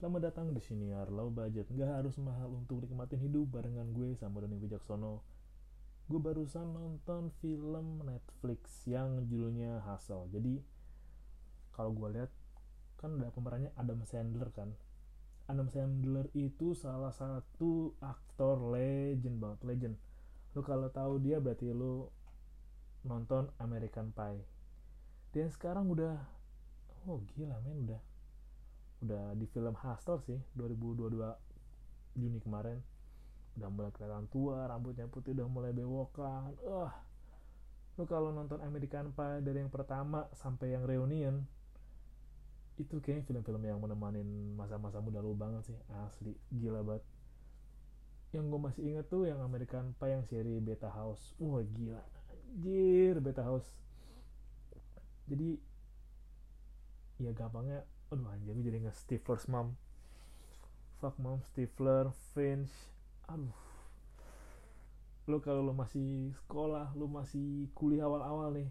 Selamat datang di siniar low budget, nggak harus mahal untuk nikmatin hidup barengan gue sama Doni Wijaksono. Gue barusan nonton film Netflix yang judulnya Hustle. Jadi kalau gue lihat kan ada pemerannya Adam Sandler kan. Adam Sandler itu salah satu aktor legend banget, legend. Lu kalau tahu dia berarti lu nonton American Pie. Dan sekarang udah oh gila men udah udah di film Hustle sih 2022 Juni kemarin. Udah mulai kelihatan tua rambutnya putih udah mulai bewokan. Uh lu kalau nonton American Pie dari yang pertama sampai yang reunion itu kayaknya film-film yang menemanin masa-masa muda lu banget sih. Asli gila banget. Yang gue masih inget tuh yang American Pie yang seri Beta House. Wah gila. Anjir Beta House. Jadi ya gampangnya aduh anjir gue jadi nge Stifler's mom. Fuck mom Stifler Finch. Aduh. Lo kalau lo masih sekolah lo masih kuliah awal-awal nih.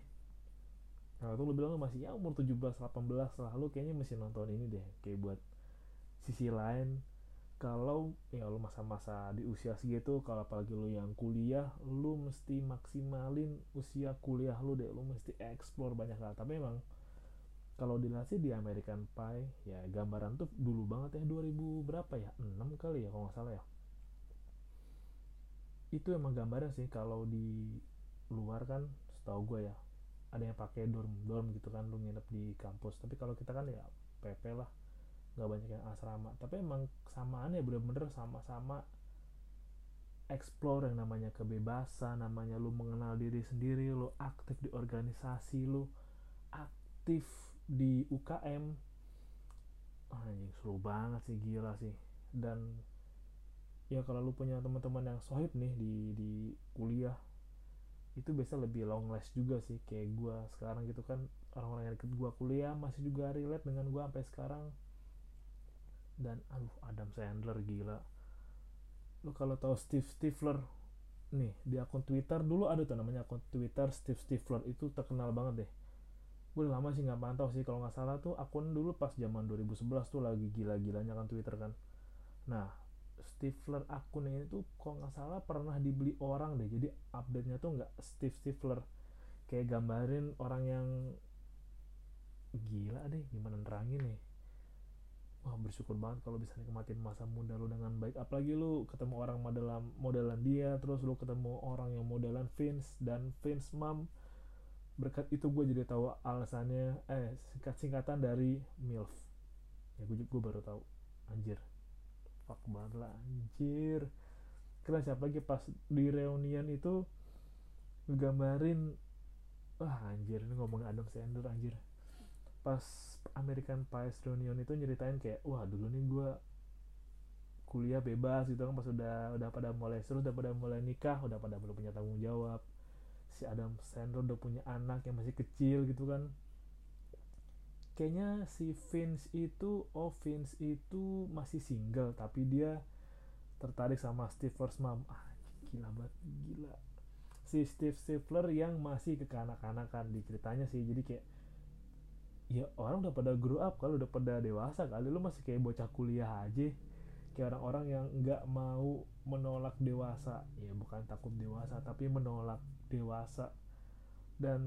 Nah itu lo bilang lo masih ya umur 17 18 lah. Lo kayaknya masih nonton ini deh kayak buat sisi lain. Kalau ya lo masa-masa di usia segitu kalau apalagi lo yang kuliah lo mesti maksimalin usia kuliah lo deh. Lo mesti explore banyak hal. Tapi emang kalau dilihat sih di American Pie ya gambaran tuh dulu banget ya 2000 berapa ya? 6 kali ya kalau nggak salah ya. Itu emang gambarnya sih kalau di luar kan setahu gue ya ada yang pakai dorm dorm gitu kan lu nginep di kampus. Tapi kalau kita kan ya PP lah nggak banyak yang asrama. Tapi emang samaan ya bener-bener sama-sama explore yang namanya kebebasan namanya lu mengenal diri sendiri lu aktif di organisasi lu aktif di UKM oh, anjing seru banget sih gila sih. Dan ya kalau lu punya teman-teman yang sohib nih di di kuliah itu biasa lebih long last juga sih. Kayak gue sekarang gitu kan orang-orang yang deket gue kuliah masih juga relate dengan gue sampai sekarang. Dan aduh Adam Sandler gila. Lu kalau tahu Steve Stifler nih di akun Twitter dulu ada tuh namanya akun Twitter Steve Stifler. Itu terkenal banget deh gue udah lama sih nggak pantau sih. Kalau nggak salah tuh akun dulu pas zaman 2011 tuh lagi gila-gilanya kan Twitter kan. Nah Stifler akun ini tuh kalau nggak salah pernah dibeli orang deh. Jadi update nya tuh nggak Steve Stifler. Kayak gambarin orang yang gila deh gimana nerangin nih. Wah bersyukur banget kalau bisa nikmatin masa muda lu dengan baik. Apalagi lu ketemu orang modelan modelan dia terus lu ketemu orang yang modelan Vince dan Vince mom berkat itu gue jadi tahu alasannya eh singkat singkatan dari milf ya gue gue baru tahu. Anjir. Fuck banget lah anjir. Kira siapa lagi pas di reunian itu gambarin wah anjir ini ngomongin Adam Sandler anjir. Pas American Pie reunion itu nyeritain kayak wah dulu nih gue kuliah bebas gitu kan pas udah udah pada mulai seru udah pada mulai nikah udah pada belum punya tanggung jawab si Adam Sandler udah punya anak yang masih kecil gitu kan. Kayaknya si Vince itu oh Vince itu masih single tapi dia tertarik sama Steve First Mom. Ah gila banget gila. Si Steve Stifler yang masih kekanak-kanakan di ceritanya sih. Jadi kayak ya orang udah pada grow up kalau udah pada dewasa kali. Lu masih kayak bocah kuliah aja kayak orang-orang yang nggak mau menolak dewasa. Ya bukan takut dewasa tapi menolak dewasa. Dan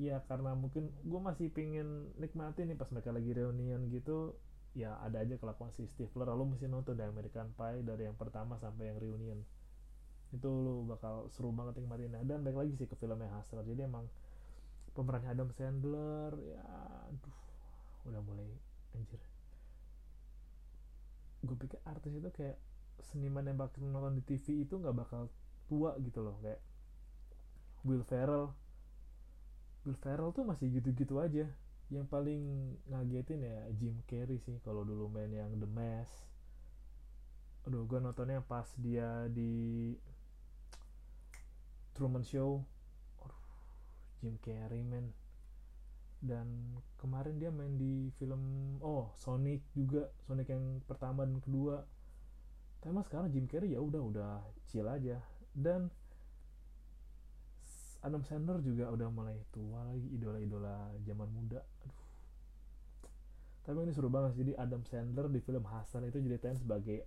ya karena mungkin gue masih pingin nikmatin nih pas mereka lagi reunian gitu ya ada aja kelakuan si Stifler lalu mesti nonton dari American Pie dari yang pertama sampai yang reunion. Itu lu bakal seru banget nikmatin. Nah, dan balik lagi sih ke filmnya Hustler. Jadi emang pemerannya Adam Sandler ya aduh udah mulai anjir gue pikir artis itu kayak seniman yang bakal nonton di TV itu nggak bakal tua gitu loh kayak Will Ferrell. Will Ferrell tuh masih gitu-gitu aja. Yang paling ngagetin ya Jim Carrey sih kalau dulu main yang The Mask. Aduh gue nontonnya pas dia di Truman Show. Jim Carrey man dan kemarin dia main di film oh Sonic juga. Sonic yang pertama dan kedua. Tapi mas sekarang Jim Carrey ya udah udah chill aja. Dan Adam Sandler juga udah mulai tua lagi idola-idola zaman muda. Aduh. Tapi ini seru banget jadi Adam Sandler di film Hasan itu ceritain sebagai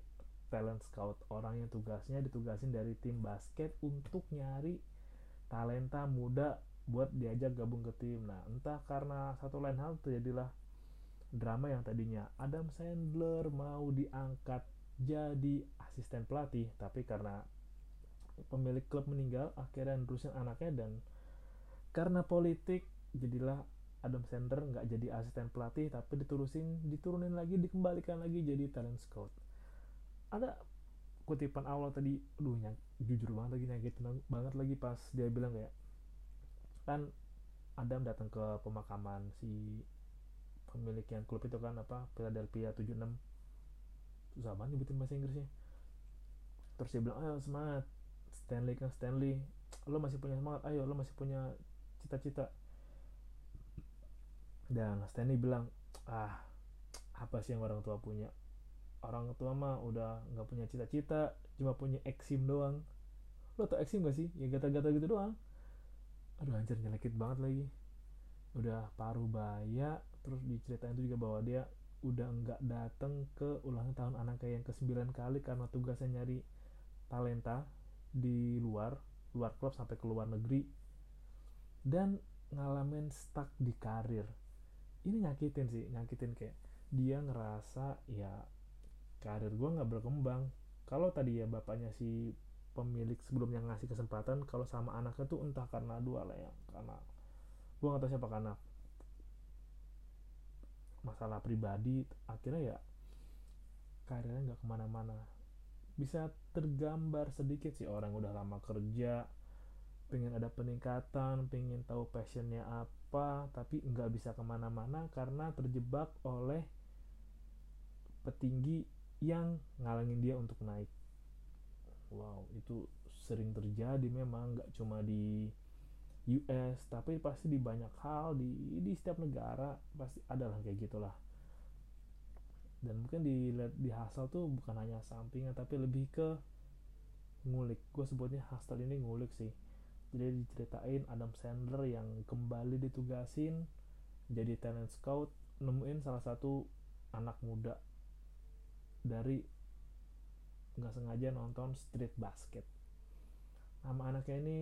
talent scout orang yang tugasnya ditugasin dari tim basket untuk nyari talenta muda buat diajak gabung ke tim. Nah entah karena satu lain hal terjadilah drama yang tadinya Adam Sandler mau diangkat jadi asisten pelatih tapi karena pemilik klub meninggal akhirnya nerusin anaknya dan karena politik jadilah Adam Sandler nggak jadi asisten pelatih tapi diturusin diturunin lagi dikembalikan lagi jadi talent scout. Ada kutipan awal tadi aduh yang jujur banget lagi nyakitin banget lagi pas dia bilang kayak kan Adam datang ke pemakaman si pemilik yang klub itu kan apa Philadelphia 76 susah banget nyebutin bahasa Inggrisnya. Terus dia bilang ayo semangat. Stanley kan Stanley. Lo masih punya semangat. Ayo lo masih punya cita-cita. Dan Stanley bilang ah apa sih yang orang tua punya? Orang tua mah udah nggak punya cita-cita cuma punya eksim doang. Lo tau eksim gak sih? Ya gata-gata gitu doang aduh anjir nyelekit banget lagi. Udah paruh baya terus diceritain itu juga bahwa dia udah nggak datang ke ulang tahun anak kayak yang ke sembilan kali karena tugasnya nyari talenta di luar luar klub sampai ke luar negeri dan ngalamin stuck di karir. Ini nyakitin sih nyakitin kayak dia ngerasa ya karir gue nggak berkembang. Kalau tadi ya bapaknya si pemilik sebelumnya ngasih kesempatan kalau sama anaknya tuh entah karena dua lah ya karena gue nggak tahu siapa karena masalah pribadi akhirnya ya karirnya nggak ke mana-mana. Bisa tergambar sedikit sih orang udah lama kerja pengen ada peningkatan pengen tahu passionnya apa tapi nggak bisa ke mana-mana karena terjebak oleh petinggi yang ngalangin dia untuk naik wow itu sering terjadi memang nggak cuma di US tapi pasti di banyak hal di di setiap negara pasti ada lah kayak gitulah. Dan mungkin di di hasil tuh bukan hanya sampingan tapi lebih ke ngulik. Gue sebutnya hustle ini ngulik sih. Jadi diceritain Adam Sandler yang kembali ditugasin jadi talent scout nemuin salah satu anak muda dari nggak sengaja nonton street basket. Nama anaknya ini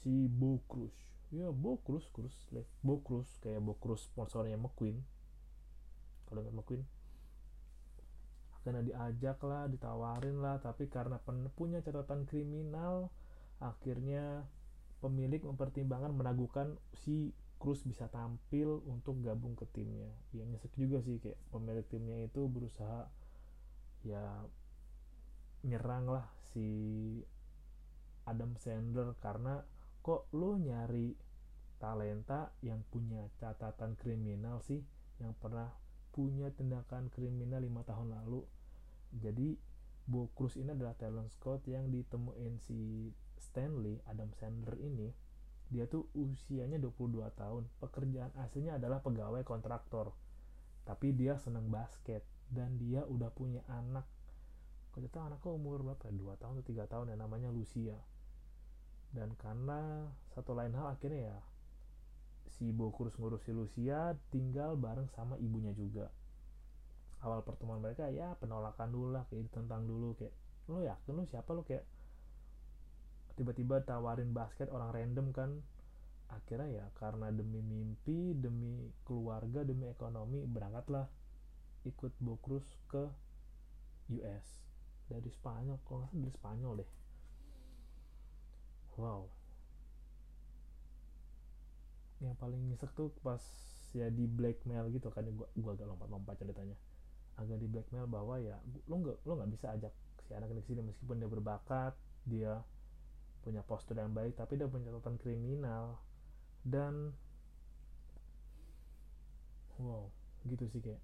si Bo Cruz. Ya Bo Cruz Cruz Bo Cruz kayak Bo Cruz sponsornya McQueen. Kalau nggak McQueen. Karena diajak lah ditawarin lah tapi karena punya catatan kriminal akhirnya pemilik mempertimbangkan menaguhkan si Cruz bisa tampil untuk gabung ke timnya. Ya nyesek juga sih kayak pemilik timnya itu berusaha ya nyerang lah si Adam Sandler karena kok lo nyari talenta yang punya catatan kriminal sih yang pernah punya tindakan kriminal lima tahun lalu. Jadi Bo Cruz ini adalah talent scout yang ditemuin si Stanley Adam Sandler ini. Dia tuh usianya 22 tahun. Pekerjaan aslinya adalah pegawai kontraktor. Tapi dia seneng basket dan dia udah punya anak kalau tahu anaknya umur berapa? 2 tahun atau 3 tahun yang namanya Lucia. Dan karena satu lain hal akhirnya ya si Bokurus ngurusi Lucia tinggal bareng sama ibunya juga. Awal pertemuan mereka ya penolakan dulu lah kayak ditentang dulu kayak lo yakin lo siapa lo kayak tiba-tiba tawarin basket orang random kan. Akhirnya ya karena demi mimpi demi keluarga demi ekonomi berangkatlah ikut Bokrus ke US dari Spanyol kalau nggak dari Spanyol deh. Wow. Yang paling nyesek tuh pas ya di blackmail gitu kan gua gua agak lompat-lompat ceritanya. Agak di blackmail bahwa ya lo nggak lo nggak bisa ajak si anak ini sini meskipun dia berbakat dia punya postur yang baik tapi dia punya catatan kriminal. Dan wow gitu sih kayak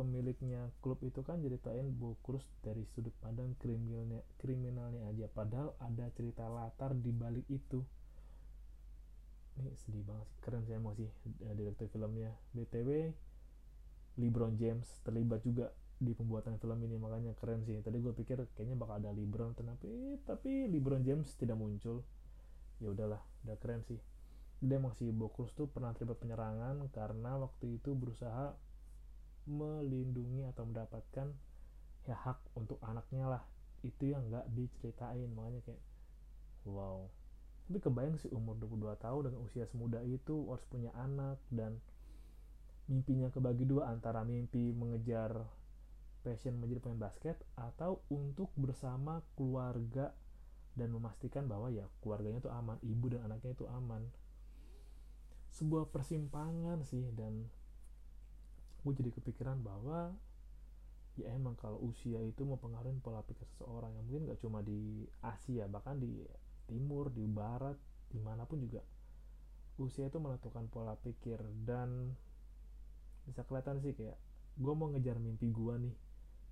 pemiliknya klub itu kan ceritain Bokrus dari sudut pandang kriminalnya kriminalnya aja. Padahal ada cerita latar di balik itu. Ini sedih banget sih. Keren sih emosi uh, direktur filmnya. Btw LeBron James terlibat juga di pembuatan film ini makanya keren sih. Tadi gue pikir kayaknya bakal ada LeBron tapi tapi LeBron James tidak muncul. Ya udahlah udah keren sih. Dia si Bokrus tuh pernah terlibat penyerangan karena waktu itu berusaha melindungi atau mendapatkan ya hak untuk anaknya lah. Itu yang nggak diceritain. Makanya kayak wow. Tapi kebayang sih umur 22 tahun dengan usia semuda itu harus punya anak dan mimpinya kebagi dua antara mimpi mengejar passion menjadi pemain basket atau untuk bersama keluarga dan memastikan bahwa ya keluarganya itu aman, ibu dan anaknya itu aman. Sebuah persimpangan sih dan gue jadi kepikiran bahwa ya emang kalau usia itu mempengaruhi pola pikir seseorang yang mungkin gak cuma di Asia bahkan di timur di barat di mana pun juga usia itu menentukan pola pikir dan bisa kelihatan sih kayak gue mau ngejar mimpi gue nih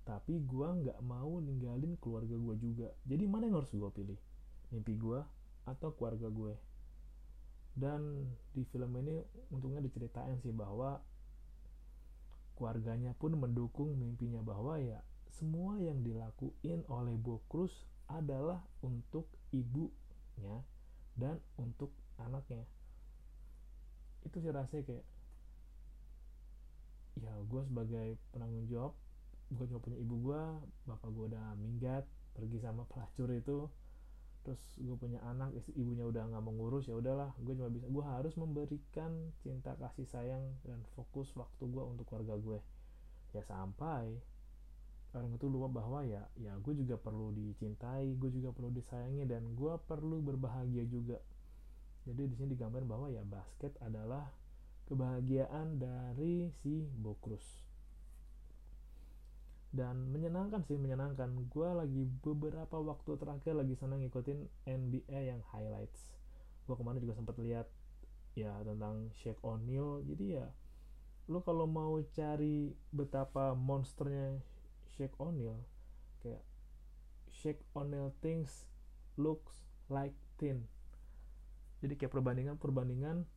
tapi gue nggak mau ninggalin keluarga gue juga. Jadi mana yang harus gue pilih? Mimpi gue atau keluarga gue? Dan di film ini untungnya diceritain sih bahwa keluarganya pun mendukung mimpinya bahwa ya semua yang dilakuin oleh Bo Cruz adalah untuk ibunya dan untuk anaknya. Itu saya rasa kayak ya gue sebagai penanggung jawab gue cuma punya ibu gue bapak gue udah minggat pergi sama pelacur itu terus gue punya anak ibunya udah nggak mau ngurus ya udahlah gue cuma bisa gue harus memberikan cinta kasih sayang dan fokus waktu gue untuk keluarga gue ya sampai orang itu lupa bahwa ya ya gue juga perlu dicintai gue juga perlu disayangi dan gue perlu berbahagia juga. Jadi di sini digambarkan bahwa ya basket adalah kebahagiaan dari si Bokrus dan menyenangkan sih menyenangkan. Gue lagi beberapa waktu terakhir lagi senang ngikutin NBA yang highlights. Gue kemarin juga sempat lihat ya tentang Shaq O'Neal. Jadi ya lo kalau mau cari betapa monsternya Shaq O'Neal kayak Shaq O'Neal things looks like tin jadi kayak perbandingan perbandingan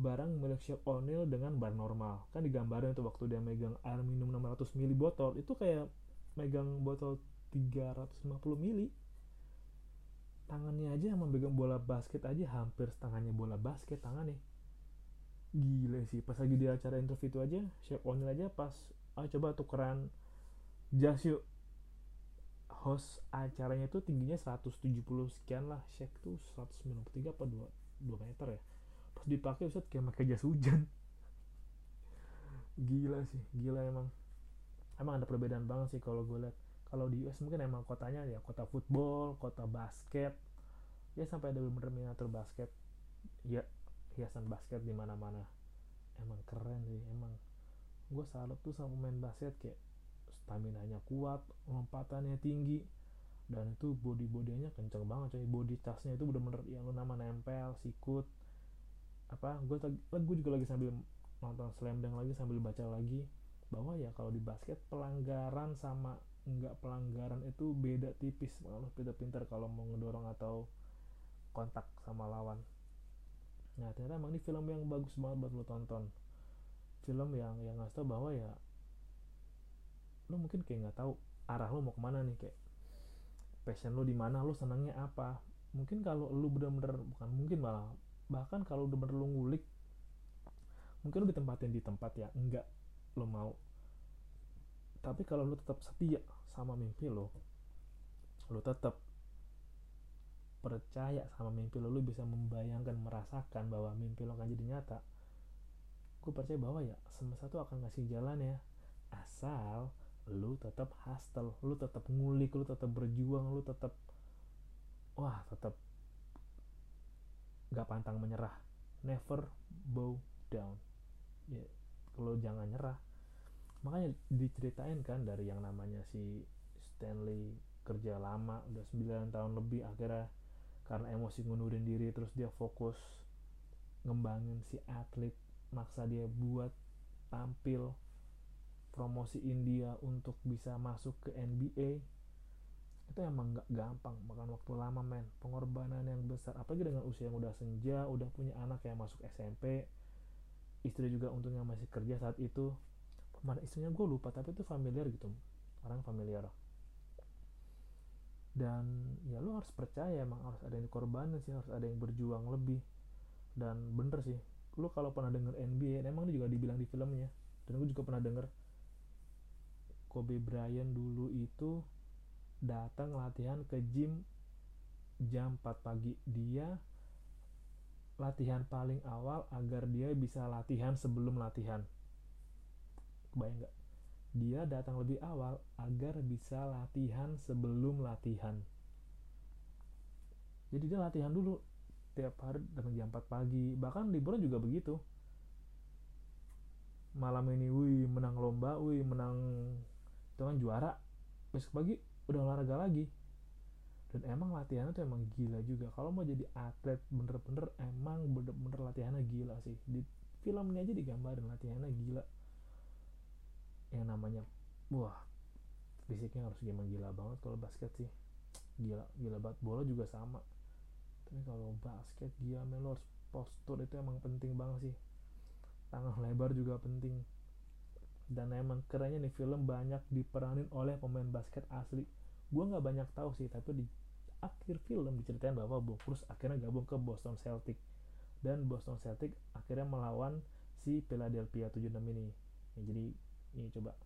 barang milik Chef O'Neal dengan bar normal. Kan digambarin tuh waktu dia megang air minum 600 ml botol itu kayak megang botol 350 ml tangannya aja yang memegang bola basket aja hampir setengahnya bola basket tangannya. Gila sih pas lagi di acara interview itu aja Chef O'Neal aja pas ah coba tukeran jas yuk. Host acaranya itu tingginya 170 sekian lah Shaq tuh 193 apa 2, 2 meter ya pas dipakai Ustaz kayak pakai jas hujan. Gila sih gila emang. Emang ada perbedaan banget sih kalau gue lihat. Kalau di US mungkin emang kotanya ya kota football kota basket. Ya sampai ada bener miniatur basket. Ya hiasan basket di mana mana emang keren sih emang. Gue salut tuh sama pemain basket kayak stamina nya kuat lompatannya tinggi. Dan itu body bodinya kenceng banget coy. Body tasnya itu bener-bener yang lu nama nempel sikut apa gue gue juga lagi sambil nonton slam dunk lagi sambil baca lagi bahwa ya kalau di basket pelanggaran sama enggak pelanggaran itu beda tipis. Malah pinter-pinter kalau mau ngedorong atau kontak sama lawan. Nah ternyata emang ini film yang bagus banget buat lo tonton. Film yang yang ngasih tau bahwa ya lo mungkin kayak nggak tahu arah lo mau ke mana nih kayak passion lo di mana lo senangnya apa. Mungkin kalau lo bener-bener bukan mungkin malah bahkan kalau udah bener lu ngulik mungkin lu ditempatin di tempat ya enggak lo mau. Tapi kalau lu tetap setia sama mimpi lo lu tetap percaya sama mimpi lo lu bisa membayangkan merasakan bahwa mimpi lo akan jadi nyata gue percaya bahwa ya semesta tuh akan ngasih jalan ya. Asal lu tetap hustle lu tetap ngulik lu tetap berjuang lu tetap wah tetap gak pantang menyerah. Never bow down. Ya kalau jangan nyerah. Makanya diceritain kan dari yang namanya si Stanley kerja lama udah 9 tahun lebih akhirnya karena emosi ngundurin diri terus dia fokus ngembangin si atlet maksa dia buat tampil promosi India untuk bisa masuk ke NBA itu emang nggak gampang makan waktu lama men. Pengorbanan yang besar apalagi dengan usia yang udah senja udah punya anak yang masuk SMP istri juga untungnya masih kerja saat itu. Mana istrinya gue lupa tapi itu familiar gitu orang familiar. Dan ya lo harus percaya emang harus ada yang dikorbanin sih harus ada yang berjuang lebih. Dan bener sih lu kalau pernah denger NBA emang juga dibilang di filmnya. Dan gue juga pernah denger Kobe Bryant dulu itu datang latihan ke gym jam 4 pagi. Dia latihan paling awal agar dia bisa latihan sebelum latihan. Kebayang nggak? Dia datang lebih awal agar bisa latihan sebelum latihan. Jadi dia latihan dulu tiap hari datang jam 4 pagi. Bahkan liburan juga begitu. Malam ini wih menang lomba wih menang itu kan juara. Besok pagi udah olahraga lagi. Dan emang latihannya tuh emang gila juga. Kalau mau jadi atlet bener-bener emang bener-bener latihannya gila sih. Di filmnya aja digambarin latihannya gila. Yang namanya wah fisiknya harus gimana gila banget kalau basket sih. Gila gila banget. Bola juga sama. Tapi kalau basket gila harus postur itu emang penting banget sih. Tangan lebar juga penting dan emang kerennya nih film banyak diperanin oleh pemain basket asli. Gue nggak banyak tahu sih tapi di akhir film diceritain bahwa Bokrus akhirnya gabung ke Boston Celtic. Dan Boston Celtic akhirnya melawan si Philadelphia 76 ini. Ya, jadi ini coba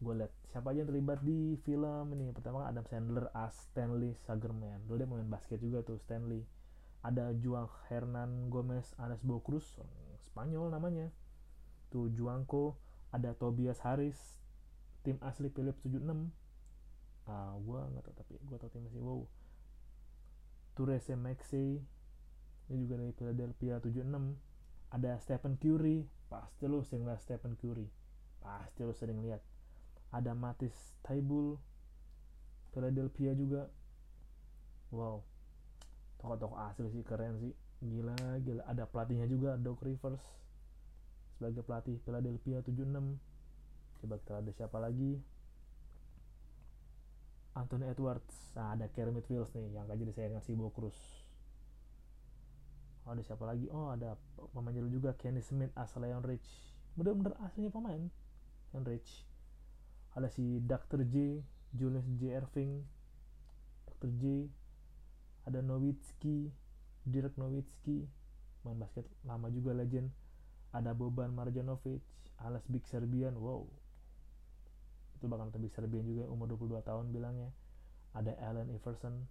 gue lihat. Siapa aja yang terlibat di film ini? Pertama kan Adam Sandler as Stanley Sugarman dulu dia main basket juga tuh Stanley. Ada Juan Hernan Gomez Anes Bocruz Spanyol namanya. Tuh Juanco ada Tobias Harris tim asli Philips 76 ah gue nggak tahu tapi gue tahu tim asli wow. Turese Maxey ini juga dari Philadelphia 76 ada Stephen Curry pasti lo sering lihat Stephen Curry. Pasti lo sering lihat. Ada Matis Taibul Philadelphia juga. Wow. Tokoh-tokoh asli sih keren sih. Gila gila. Ada pelatihnya juga Doc Rivers sebagai pelatih Philadelphia 76 coba kita ada siapa lagi. Anthony Edwards. Nah, ada Kermit Wills nih yang gak jadi saya ngasih Cruz. Oh ada siapa lagi? Oh ada pemain juga Kenny Smith asal Leon Rich. Bener-bener aslinya pemain Rich. Ada si Dr. J Julius J. Irving Dr. J. Ada Nowitzki Dirk Nowitzki. Main basket lama juga legend ada Boban Marjanovic alias Big Serbian wow. Itu bahkan Big Serbian juga umur 22 tahun bilangnya. Ada Allen Iverson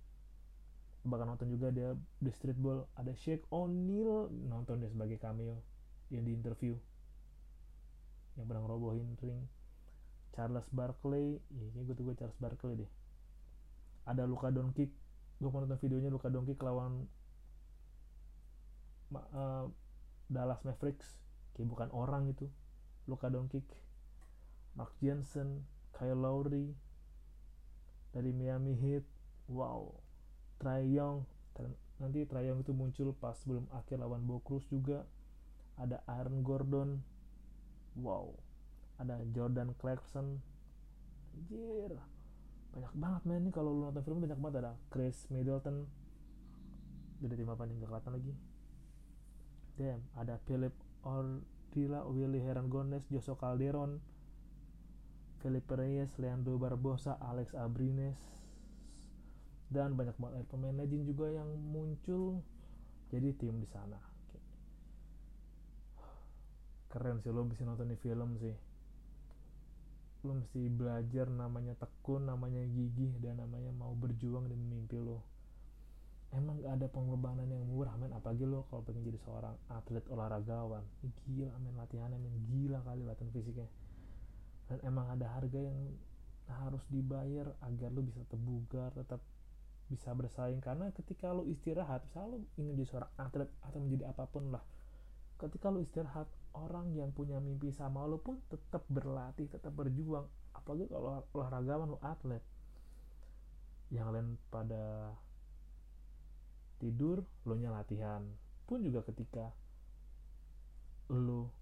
bahkan nonton juga dia di streetball ada Shake O'Neal nonton dia sebagai cameo yang di interview. Yang pernah ngerobohin ring. Charles Barkley iya gue tuh gue Charles Barkley deh. Ada Luka Doncic gue mau nonton videonya Luka Doncic lawan uh, Dallas Mavericks kayak bukan orang itu. Luka Doncic Mark Jensen Kyle Lowry dari Miami Heat. Wow. Trae Young. Nanti Trae Young itu muncul pas sebelum akhir lawan Bo Cruz juga. Ada Aaron Gordon. Wow. Ada Jordan Clarkson. Anjir. Banyak banget men. Nih kalau lu nonton film banyak banget. Ada Chris Middleton. Dari tim apa nih? Gak kelihatan lagi. Damn. Ada Philip Ordila Willy Heran Joso Calderon Felipe Reyes Leandro Barbosa Alex Abrines dan banyak banget. Pemain legend juga yang muncul jadi tim di sana. Keren sih lo bisa nonton di film sih. Lo mesti belajar namanya tekun namanya gigih dan namanya mau berjuang demi mimpi lo emang gak ada pengorbanan yang murah men. Apalagi lo kalau pengen jadi seorang atlet olahragawan. Gila men latihannya men. Gila kali latihan fisiknya. Dan emang ada harga yang harus dibayar agar lo bisa terbugar tetap bisa bersaing. Karena ketika lo istirahat misalnya lo ingin jadi seorang atlet atau menjadi apa pun lah ketika lo istirahat orang yang punya mimpi sama lo pun tetap berlatih tetap berjuang. Apalagi kalau olahragawan lo atlet. Yang lain pada tidur lo nya latihan. Pun juga ketika lo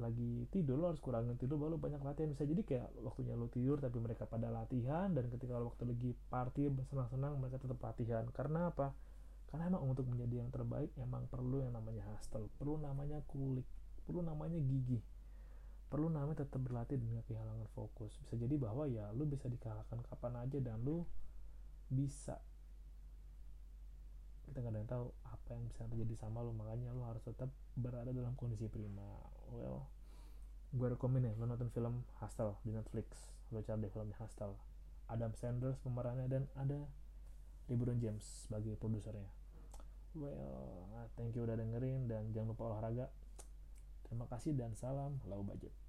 lagi tidur lo harus kurangin tidur baru banyak latihan. Bisa jadi kayak waktunya lo tidur tapi mereka pada latihan dan ketika lo waktu lagi party senang-senang mereka tetap latihan. Karena apa? Karena emang untuk menjadi yang terbaik emang perlu yang namanya hustle perlu namanya kulik perlu namanya gigih. Perlu namanya tetap berlatih dengan kehilangan fokus. Bisa jadi bahwa ya lu bisa dikalahkan kapan aja dan lu bisa kita nggak ada yang tahu apa yang bisa terjadi sama lo makanya lo harus tetap berada dalam kondisi prima. Well gue rekomen ya lo nonton film Hustle di Netflix. Lo cari deh filmnya Hustle. Adam Sanders pemerannya dan ada LeBron James sebagai produsernya. Well thank you udah dengerin dan jangan lupa olahraga. Terima kasih dan salam low budget